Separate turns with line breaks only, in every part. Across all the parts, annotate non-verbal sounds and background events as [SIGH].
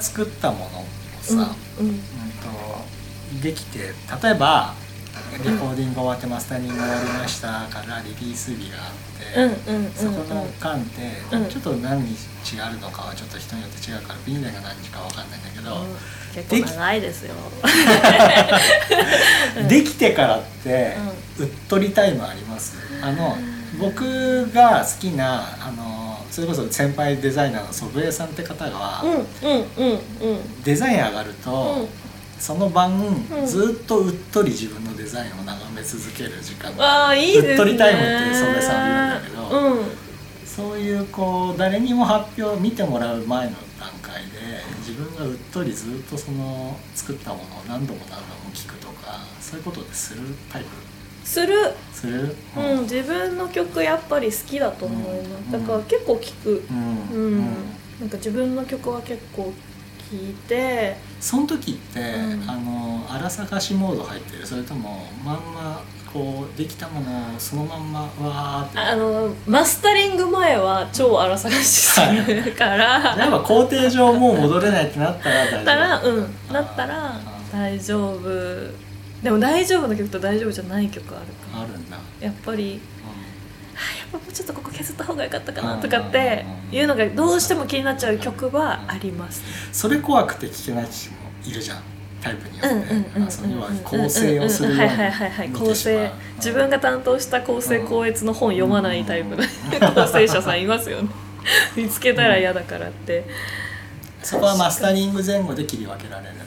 作ったものをさ、
うんうん。
うんとできて例えばレコーディング終わってマスタリング終わりましたからリリース日があって、
うんうん
そこの間って、
うん。
ちょっと何日あるのかはちょっと人によって違うからビンネが何日かわかんないんだけど、
結構長いですよ。[LAUGHS]
できてからって、うっとりタイムあります？あの僕が好きなあのそれこそ先輩デザイナーの祖父江さんって方が、デザイン上がると、
うん。
その晩、
ん。
ずっとうっとり自分のデザインを眺め続ける時間。が
いいね。
うっとりタイムって曽根さんは言うんだけど
うん。
そういうこう誰にも発表見てもらう前の段階で自分がうっとりずっとその作ったものを何度も何度も聞くとかそういうことでするタイプ？
する。
する。
うん、自分の曲やっぱり好きだと思います、
うん。
だから結構聴く。
うん。
うん、
うん。
なんか自分の曲は結構聴いて。
その時って、
うん。
あの荒探しモード入ってる。それともまんまこうできたものをそのまんまわーって。
あのマスタリング前は超荒探しするから。[LAUGHS]
やっぱ工程上もう戻れないってなったら大丈夫。
だったらうん。なったら
あ
大丈夫でも大丈夫な曲と大丈夫じゃない曲あるか
あるんだ、
らやっぱり
う
やっぱもうちょっとここ削った方が良かったかなとかっていうのがどうしても気になっちゃう曲はあります。
んそれ怖くて聴けない人もいるじゃん。タイプによって、
うんうんうんうん
あそれは構成をするように
はいはいはいはい構
見てしまう
成自分が担当した構成校閲の本読まないタイプの構成者さんいますよね見つけたら嫌だからって
そこはマスタリング前後で切り分けられるんだ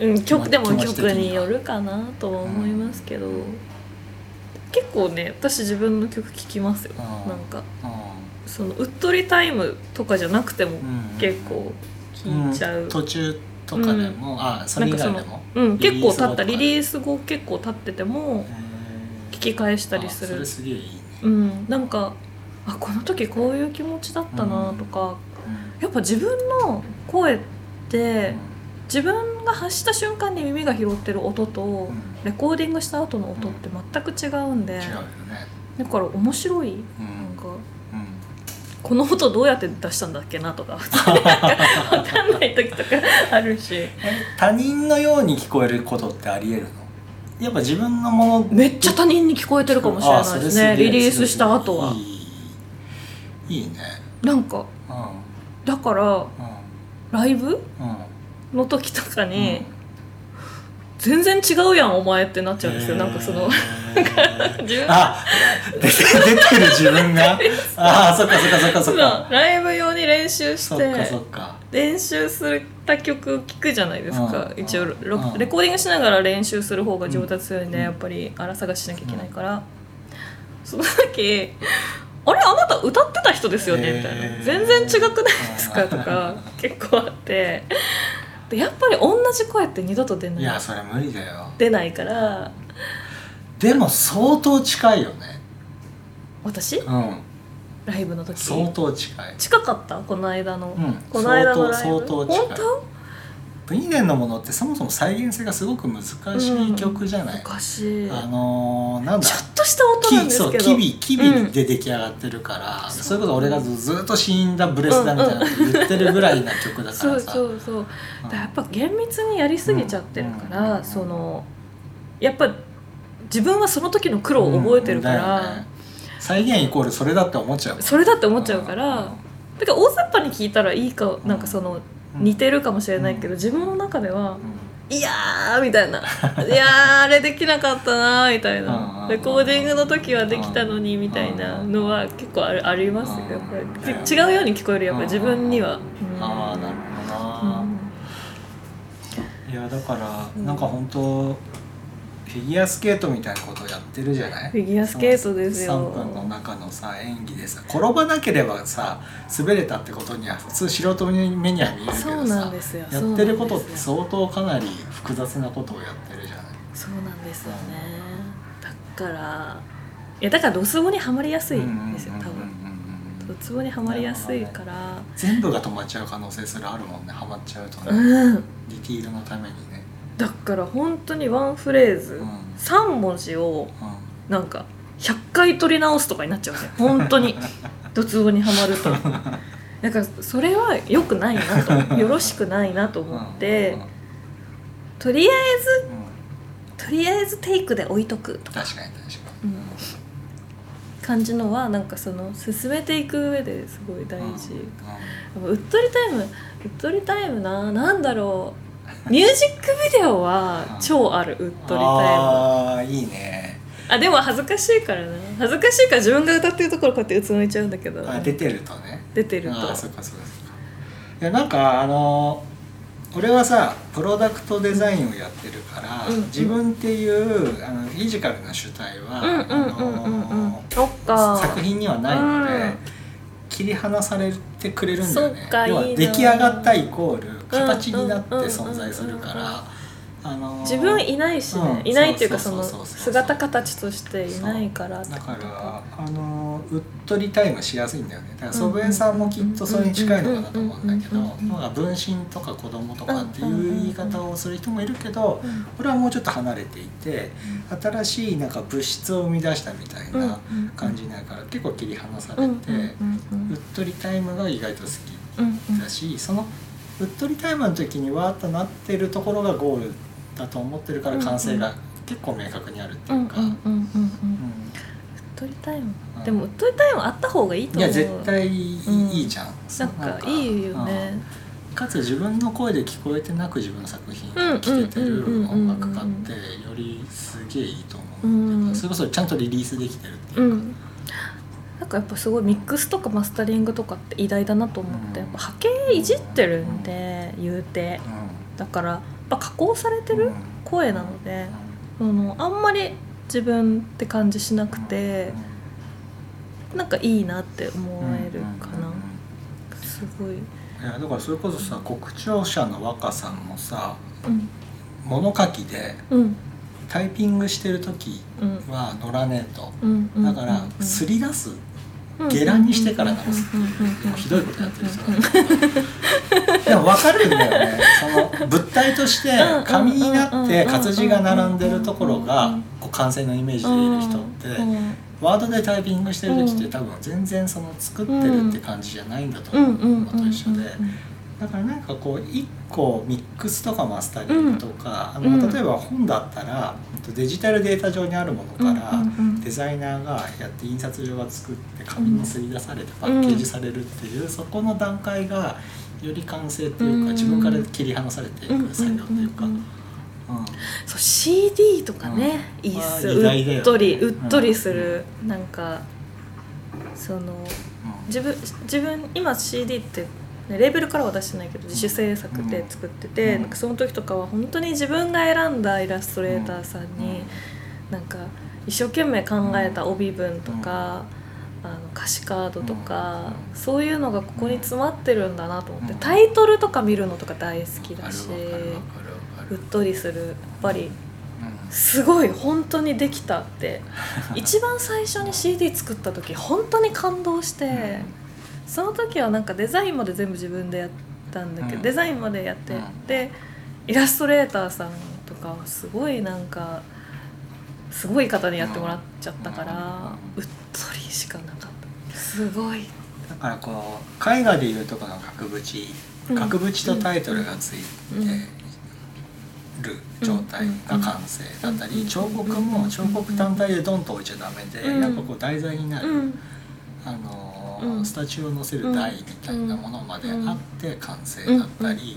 うん曲でも曲によるかなとは思いますけど。結構ね私自分の曲聴きますよ。
うん。
なんか。
う
そのうっとりタイムとかじゃなくても
ん
結構聴いちゃう、
途中とかでも、あそれ以外でも？
うん、結構経った。リ
ー
リース後結構経ってても
ス
聞き返したりする。
すげえいいね、
うん。なんかあこの時こういう気持ちだったなとか、やっぱ自分の声って自分が発した瞬間に耳が拾ってる音と
うん。
レコーディングした後の音って全く違うんでだから面白い。
うん。
なんか
うん。
この音どうやって出したんだっけなとか [LAUGHS] 分かんない時とか [LAUGHS] あるし。
え他人のように聞こえることってありえるの？やっぱ自分のもの
めっちゃ他人に聞こえてるかもしれないですね。リリースした後は。い
いね。
なんか
うん。
だから
うん。
ライブ？
うん
の時とかに、全然違うやんお前ってなっちゃうんですよ、なんかその [LAUGHS]
あ出て出てる自分が？[LAUGHS] ああそっかそっかそっかそっか。
ライブ用に練習し
て
練習すった曲聴くじゃないですか、
うん。
一応レコーディングしながら練習する方が上達するんで、
うん。
やっぱり荒探ししなきゃいけないから、その時「あれあなた歌ってた人ですよね」みたいな。
へー「
全然違くないですか?」とか結構あってでやっぱり同じ声って二度と出ない。
いやそれ無理だよ。
出ないから。
でも相当近いよね。
私？
うん。
ライブの時。
相当近い。
近かった？この間の、
うん。
この間のライブ？
相当近い。
本当？
ブニデンのものってそもそも再現性がすごく難しい曲じゃない、
昔
あのー、なんだ？
ちょっとした音なんですけど。
キビキビ
うん。
で出来上がってるから、
そう。
それこそ俺がずずっと死んだブレスだみたいな言ってるぐらいな曲だか
そう
らさ
そう。そうだからやっぱ厳密にやりすぎちゃってるから、
うん。
そのやっぱ自分はその時の苦労を覚えてるから、
ね再現イコールそれだって思っちゃう。
それだって思っちゃうから、
うん
だから大雑把に聞いたらいいかなんかその
うん
似てるかもしれないけど、自分の中では
うん「
いやー」みたいな「[LAUGHS] いやーあれできなかったな」みたい
うん
なレコーディングの時はできたのにみたいなのは結構あるありますよ。やっぱり違うように聞こえるやっぱり自分には。うん
ああなるほどな、
うん。
いやだからなんか本当フィギュアスケートみたいなことをやってるじゃない？
フィギュアスケートですよ。
3分の中のさ演技でさ転ばなければさ滑れたってことには普通素人目には見えるけどさ
なんですよ。
やってることって相当かなり複雑なことをやってるじゃない？
そうなんですよね。だからいやだからドツボにはまりやすいんですよ多分。ドツボにはまりやすいから。
全部が止まっちゃう可能性すらあるもんね。ハマっちゃうとね、
うん。
ディティールのために。ね、
だから本当にワンフレーズ、
うん。
3文字を
う
なんか100回取り直すとかになっちゃうんですよ本当に。[LAUGHS] ドツボにはまると。なんかそれは良くないなと。[LAUGHS] よろしくないなと思って、
うん。うん
とりあえず
うん。
とりあえずテイクで置いとくとか、
確かに確か
うん。感じのはなんかその進めていく上ですごい大
に
事、
うん。
うっとりタイムうっとりタイムななんだろうミュージックビデオは超あるタイム。
ああいいね。
あでも恥ずかしいからね恥ずかしいから自分が歌ってるところこうやってうつむいちゃうんだけど。
あ出てるとね。
出てると。
ああそっかそっかそっか。いやなんかあの俺はさプロダクトデザインをやってるから、
うんうん。
自分っていうあのフィジカルな主体は、作品にはないので、
うん
切り離されてくれるんだよね。要は出来上がったイコール形になって存在するからあの
自分いないしね、
うん。
いないっていうかその姿形としていないから。
だからあのうっとりタイムしやすいんだよね。だから祖父江さんもきっとそれに近いのかなと思うんだけどまあ分身とか子供とかっていう言い方をする人もいるけど
うん
俺はもうちょっと離れていて新しいなんか物質を生み出したみたいな感じになるから結構切り離されて
う
っとりタイムが意外と好きだしそのうっとりタイムの時にわーっとなってるところがゴールだと思ってるから完成が結構明確にあるっていうか。
うんうんうんでもうっとりタイムあった方がいいと思う。
いや絶対いい,、
うん。
いいじゃん
なんか。いいよね。
うん。かつ自分の声で聞こえてなく自分の作品
うん
を聴けてる
うん。
音楽家ってよりすげえいいと思う、
うん。
それこそちゃんとリリースできてるっていうか、
うん。なんかやっぱすごいミックスとかマスタリングとかって偉大だなと思って、
うん
やっぱ波形いじってるんで、言うて。だからぱ加工されてる声なので、あのあんまり自分って感じしなくて、なんかいいなって思えるかな、すごい、
いやだからそれこそさ国庁舎の若さんもさ
うん。
物書きで
うん。
タイピングしてる時
うん。
は乗らねえと。
うんうん
だからすり出す
うん
下乱にしてから直す。ひどいことやってる人。でも分かるんだよね。その物体として紙になって活字が並んでるところがこう完成のイメージでいる人って
うん
ワードでタイピングしてる時って多分全然その作ってるって感じじゃないんだと思う。のと一緒でだからなんかこう一個ミックスとかマスタリングとか、あ
うん。
の例えば本だったらデジタルデータ上にあるものからデザイナーがやって印刷所が作って紙にすり出されてパッケージされるっていう、そこの段階がより完成っていうか、
うん。
自分から切り離されていく作業っていうか、うん
そう CD とかね、いいっす、
ね。
うっとりうっとりする、なんかその
うん
自分自分今 CD って、ね、レーベルからは出してないけど自主制作で作ってて、
うん。
なんかその時とかは本当に自分が選んだイラストレーターさんに、なんか一生懸命考えた帯文とか、あの歌詞カードとか、
うん。
そういうのがここに詰まってるんだなと思って、
うん。
タイトルとか見るのとか大好きだしうっとりする。やっぱり
うん。
すごい本当にできたって。一番最初に CD 作った時本当に感動して、その時はなんかデザインまで全部自分でやったんだけど、
うん。
デザインまでやって、
うん。
でイラストレーターさんとかはすごいなんかすごい方にやってもらっちゃったから、うっとりしかなかった。すごい。
だからこう絵画でいうとこの額縁。
うん。
額縁とタイトルがついてる状態が完成だったり
うん。
彫刻も彫刻単体でドンと置いちゃダメで
うん。
やっぱこう題材になる。
うん。
あのスタチューを載せる台みたいなものまであって完成だったり。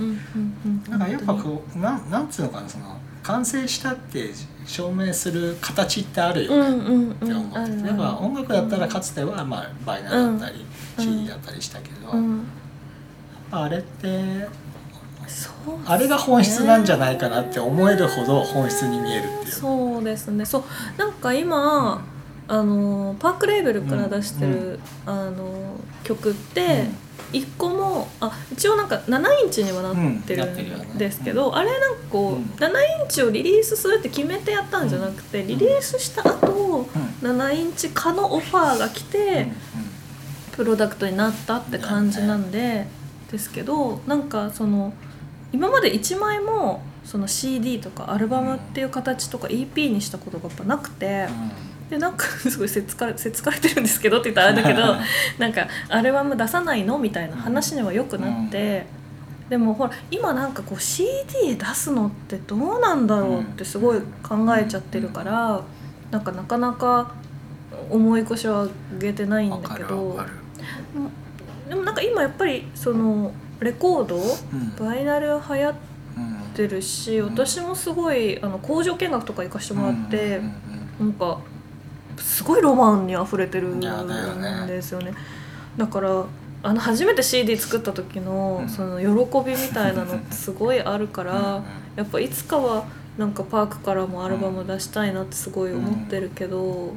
なん。かやっぱこうなん。なん。つうのかなその完成したって証明する形ってあるよね、っ
うん。
て思ってて、やっぱ音楽だったらかつてはまあバイナーだったり、
うん。
CD だったりしたけど、
うん。
あれって
そう
あれが本質なん。じゃないかなって思えるほど本質に見えるっていう。
そうですねそうなん。か今、あのパークレーベルから出してる、あの曲って一個もあ一応なんか7インチにはなってる
うんなってるよね
ん。ですけど、あれなんかこう、
うん。
7インチをリリースするって決めてやったんじゃなくて、リリースした後
うん。
7インチ化のオファーが来て、プロダクトになったって感じなんで、ですけどなんかその今まで1枚もその CD とかアルバムっていう形とか EP にしたことがやっぱなくて。ででなんか [LAUGHS] すごいせっつかれせっつかれてるんですけどって言ったらあれだけど [LAUGHS] なんかアルバム出さないのみたいな話にはよくなって、でもほら今なんかこう CD 出すのってどうなんだろうってすごい考えちゃってるから、なんかなかなか重い腰は上げてないんだけどでもなんか今やっぱりそのレコード
うん。
バイナル流行っ
うん
てるし私もすごいあの工場見学とか行かしてもらって。
うんうん。
なんかすごいロマンに溢れてるん
いやだよね。
ですよね。だからあの初めて CD 作った時の
うん。
その喜びみたいなのって [LAUGHS] すごいあるか
うん
らやっぱいつかはなんかパークからもアルバム出したいなってすごい思ってるけど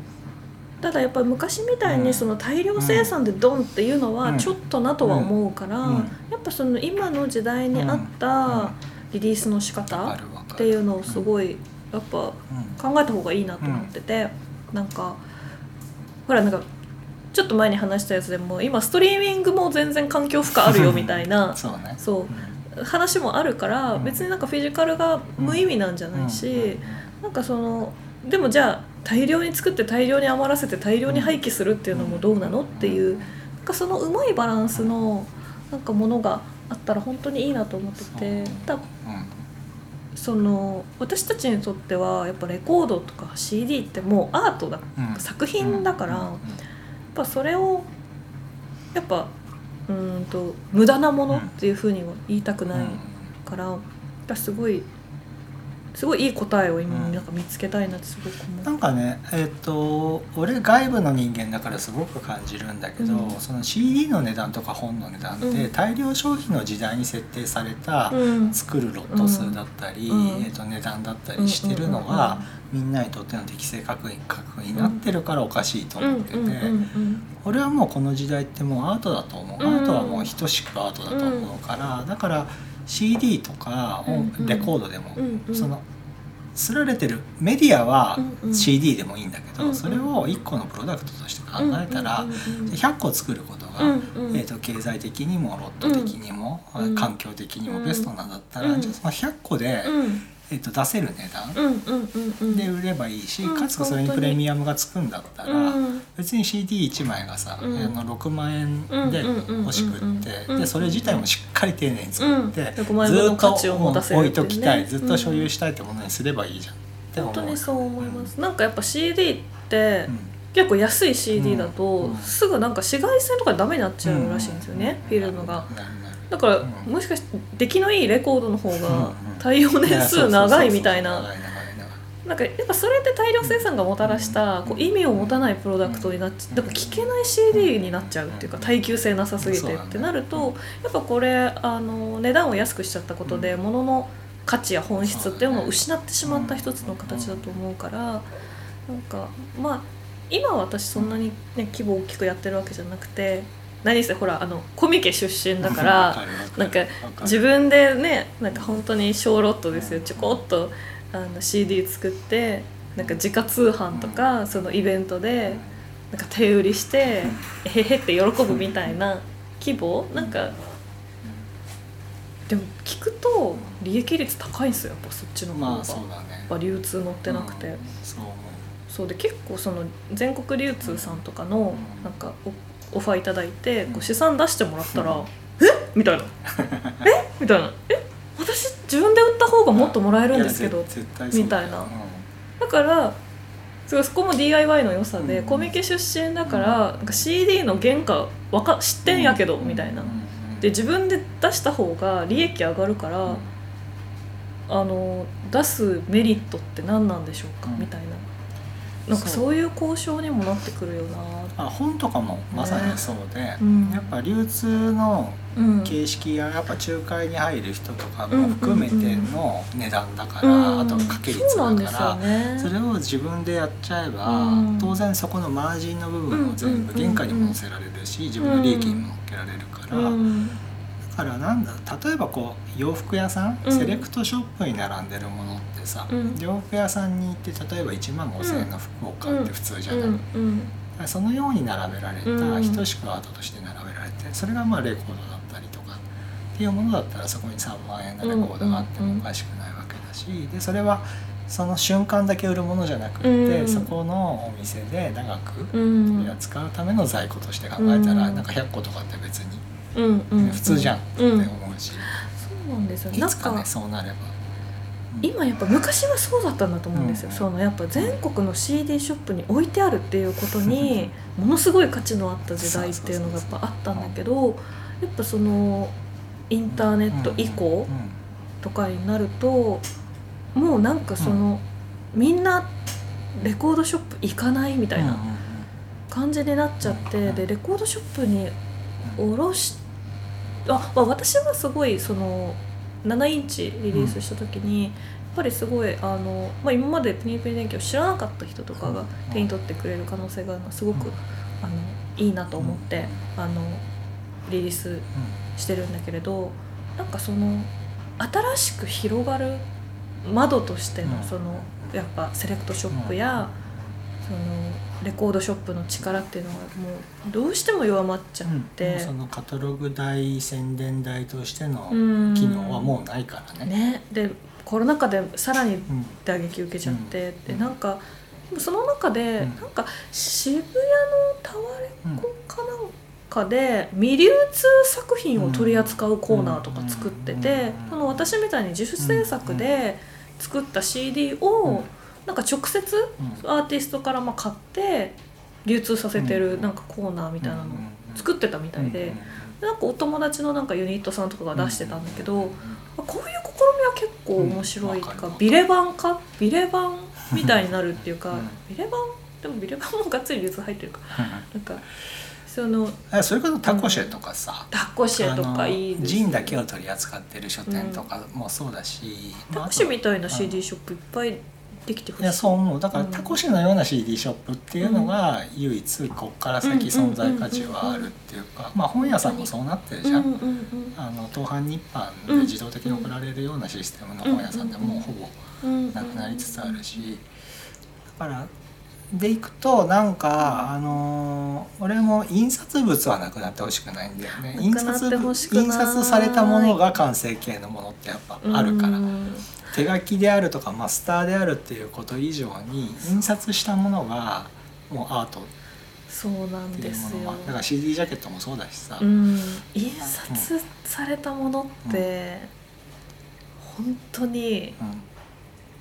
ただやっぱり昔みたいにその大量生産でドンっていうのは
うん
ちょっとなとは思うから
うん。
やっぱその今の時代に合ったリリースの仕
わ
方っていうのをすごいやっぱ
うん
考えた方がいいなと思ってて、なんかほらなんかちょっと前に話したやつでも今ストリーミングも全然環境負荷あるよ [LAUGHS] みたいな。
そうね。
そう。話もあるから
うん。
別になんかフィジカルが無意味なんじゃないし、
うん。
なんかそのでもじゃあ大量に作って大量に余らせて大量に廃棄するっていうのもどうなの？っていうなんかそのうまいバランスのなんかものがあったら本当にいいなと思ってて
そ
の私たちにとってはやっぱレコードとか CD ってもうアートだ、
うん。
作品だから、
うん。
やっぱそれをやっぱうーんと無駄なものっていうふうには言いたくないから、やっぱすごいすごいいい答えを今
うん。
なんか見つけたいなってすごく思う。
なんかねえっ、と俺外部の人間だからすごく感じるんだけど、
うん。
その CD の値段とか本の値段って、
うん。
大量消費の時代に設定された
うん。
作るロット数だったり、
うん。
えー、と値段だったりしてるのが、みんなにとっての適正確認になってるからおかしいと
うん
思ってて、
うんうんうん
俺はもうこの時代ってもうアートだと思う、
うん
アートはもう等しくアートだと思うから、だから CD とか
うんうん。
レコードでも、
うんうん。
そのすられてるメディアは CD でもいいんだけど、
うんうん。
それを1個のプロダクトとして考えたら、
うんうんうんうん。
100個作ることが、
うんうん。
えー、と経済的にもロット的にも、
うん。
環境的にもベストなんだったら、
うん。
じゃあその100個で、
うん
えー、と出せる値段で売ればいいし、
うん
かつそれにプレミアムがつくんだったら、
うん。
別に CD1 枚がさ、
うん。
あの6万円で欲しくって、
うん
でそれ自体もしっかり丁寧に作って、
うん。6万円分の価値を持たせる
置いときたいずっと所有したいってものにすればいいじゃんって思う
本当にそう思います。なんかやっぱ CD って
うん。
結構安い CD だと
うん。
すぐなんか紫外線とかでダメになっちゃうらしいんですよね、フィルムがだから、
うん。
もしかして出来のいいレコードの方
うん
が
うん。
対応年数長いみたいな。なんかやっぱそれって大量生産がもたらしたこう意味を持たないプロダクトになっちゃだから聞けない CD になっちゃうっていうか耐久性なさすぎてってなるとやっぱこれあの値段を安くしちゃったことで物の価値や本質っていうのを失ってしまった一つの形だと思うからなんかまあ今は私そんなに、ね、規模大きくやってるわけじゃなくて何せほらあのコミケ出身だか [LAUGHS]
わ
らなんか自分でねなんか本当に小ロットですよ。ちょこっとあの CD 作ってなんか自家通販とか、そのイベントでなんか手売りしてえへへって喜ぶみたいな規模？なんかでも聞くと利益率高いんですよやっぱそっちの方が、
まあそうだね。
やっぱ流通乗ってなくて、
うん。そう
そうで結構その全国流通さんとかのなんかオオファーいただいてこう試算出してもらったら「え？みたいな「[LAUGHS] え？みたいな「え？私自分で売った方がもっともらえるんですけどみたいな。
うん。
だからそこも DIY の良さで、
うん。
コミケ出身だからなんか CD の原価わか知ってんやけど、みたいな。
うん。うん。
で自分で出した方が利益上がるから、あの出すメリットって何なんでしょうか、
うん。
みたいな。なんか
そう。
いう交渉にもなってくるよな。
まあ、本とかもまさにそうで、
うん。
やっぱ流通の
うん。
形式ややっぱ仲介に入る人とか
うん
も含めての値段だから、
うん。
あと掛け率だから、
ね。
それを自分でやっちゃえば、
うん。
当然そこのマージンの部分を全部
うん
原価にも乗せられるし、自分の利益にも乗っけられるから、
うん。
だからなんだ例えばこう洋服屋さん、
うん。
セレクトショップに並んでるものってさ、
うん。
洋服屋さんに行って例えば1万5,000円の服を買って普通じゃない、
うんうん
そのように並べられた、
うん。
等しくアートとして並べられてそれがまあレコードだったりとかっていうものだったらそこに3万円のレコードがあってもおかしくないわけだしでそれはその瞬間だけ売るものじゃなくって、
うん。
そこのお店で長く
う
取
ん
り扱うための在庫として考えたら、
うん。
なんか100個とかって別に、普通じゃんって
うん
思うし、
そうなんですよ。
いつかね
か
そうなれば。
今やっぱ昔はそうだったんだと思うんですよ、
うん。
そのやっぱ全国の CD ショップに置いてあるっていうことにものすごい価値のあった時代っていうのがやっぱあったんだけどやっぱそのインターネット以降
うん。
とかになるともうなんかその、みんなレコードショップ行かないみたいな感じになっちゃって、
うん。
でレコードショップに下ろしあ、まあ、私はすごいその7インチリリースした時に、やっぱりすごいあの、まあ、今までプニプニ電気を知らなかった人とかが手に取ってくれる可能性があるのはすごく、あのいいなと思って、あのリリースしてるんだけれどなんかその新しく広がる窓としての
うん。
そのやっぱセレクトショップや、そのレコードショップの力っていうのはもうどうしても弱まっちゃっ
うん。
て、
そのカタログ代宣伝代としての
うん。
機能はもうないからね。
ね。でコロナ禍でさらに
うん。
打撃受けちゃって、
うん。
でなんかその中で、
うん。
なんか渋谷のタワレコかなんかで未流通作品を取り扱うコーナーとか作ってて、
うん。
その私みたいに自主制作で作った CD を、
うん
なんか直接
うん。
アーティストからまあ買って流通させてる
うん
なんかコーナーみたいなのを作
っ
ってたみたいで、なんかお友達のなんかユニットさんとかが出してたんだけど、あこういう試みは結構面白いとか、
うん
ビレ版か？ビレ版みたいになるっていうか、
うん
ビレ版？でもビレ版もがっつり流通入ってるか。なんかその
あそれこそタコシェとかさ、
タコシェとかいい
ジンだけを取り扱ってる書店とかもそうだし、まあ
タコシェみたいな CD ショップいっぱいできてほしい。
いやそう思う。だから
うん。
タコシェのような CD ショップっていうのが唯一こっから先存在価値はあるっていうかまあ本屋さんもそうなってるじゃん、あの東販日販で自動的に送られるようなシステムの本屋さんでもうほぼ
うん
なくなりつつあるし。だからでいくとなんかあのー俺も印刷物はなくなってほしくないんだよね。印刷印刷されたものが完成形のものってやっぱあるから。
うん
手書きであるとかマスターであるっていうこと以上に印刷したものがもうアートっ
そうなんですよ。
だから CD ジャケットもそうだしさ、
うん、印刷されたものって、本当に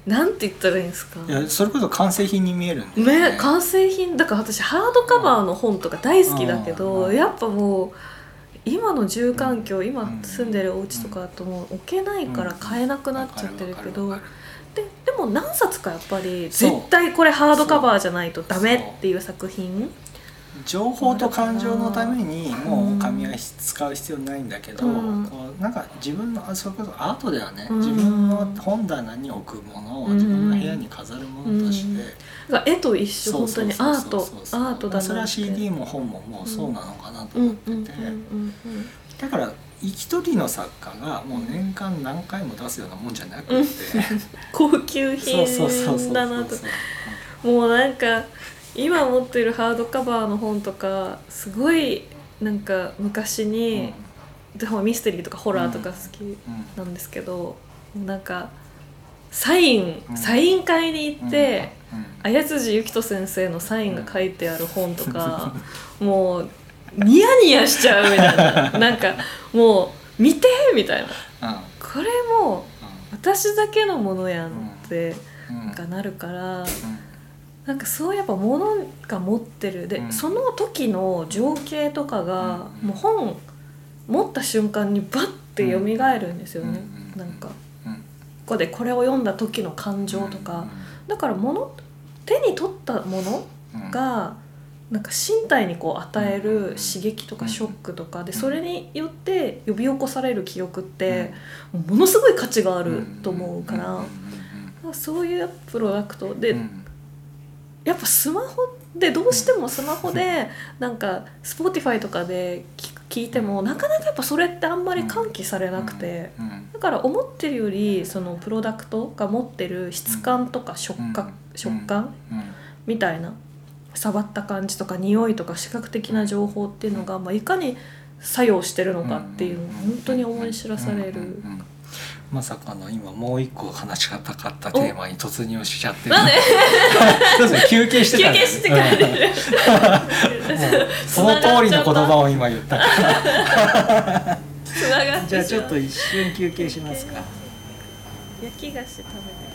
なんて言ったらいいんですか？
うんいやそれこそ完成品に見えるんだよ
ね。完成品だから私ハードカバーの本とか大好きだけど、
うん。
やっぱもう今の住環境、今
うん。
住んでるお家とかだともう置けないから買えなくなっちゃってるけど、ででも何冊かやっぱり絶対これハードカバーじゃないとダメっていう作品
る情報と感情のためにもう紙は使う必要ないんだけど、
うん。
こうなんか自分のあそれこそアートではね、
うん。
自分の本棚に置くものを自分の部屋に飾るものとして、
だから絵と一緒本当にアートアートだなって。
それは CD も本ももうそうなのかなと
うん
思ってて、
うん。うん。うん。
だから一人の作家がもう年間何回も出すようなもんじゃなくて、
うん。[LAUGHS] 高級品だなと。もうなんか今持ってるハードカバーの本とかすごいなんか昔に、でもミステリーとかホラーとか好き
うん
なんですけど、なんかサイン、
うん。
サイン会に行って、
うん。
綾辻ゆきと先生のサインが書いてある本とか、もうニヤニヤしちゃうみたいな。[LAUGHS] なんかもう見てみたいな。
うん。
これもう私だけのものやんって
うん。うん。
なんかなるから。
うん
なんかそうやっぱ物が持ってる。で、
うん。
その時の情景とかが、
うん。
もう本持った瞬間にバッて蘇るんですよね、
うん。
なんか。こ
うん。
こでこれを読んだ時の感情とか、だから物手に取ったもの
うん。
がなんか身体にこう与え
うん。
る刺激とかショックとか。で
うん。
それによって呼び起こされる記憶ってものすごい価値があると思うから。そういうプロダクトでやっぱスマホでどうしてもスマホでなんか Spotify とかで聞いてもなかなかやっぱそれってあんまり喚起されなくて
うん。
だから思ってるよりそのプロダクトが持ってる質感とか食感
うん。
食感
うん。
みたいな触った感じとか匂いとか視覚的な情報っていうのがまあいかに作用してるのかっていうのを本当に思い知らされる
まさかの今もう一個話し方かったテーマに突入しちゃってる。
なんで？[LAUGHS]
そうですね休憩してたね。
休憩してから出る
もう [LAUGHS] その通りの言葉を今言った。[LAUGHS] からじゃあちょっと
し
一瞬休憩しますか。
焼き菓子食べてください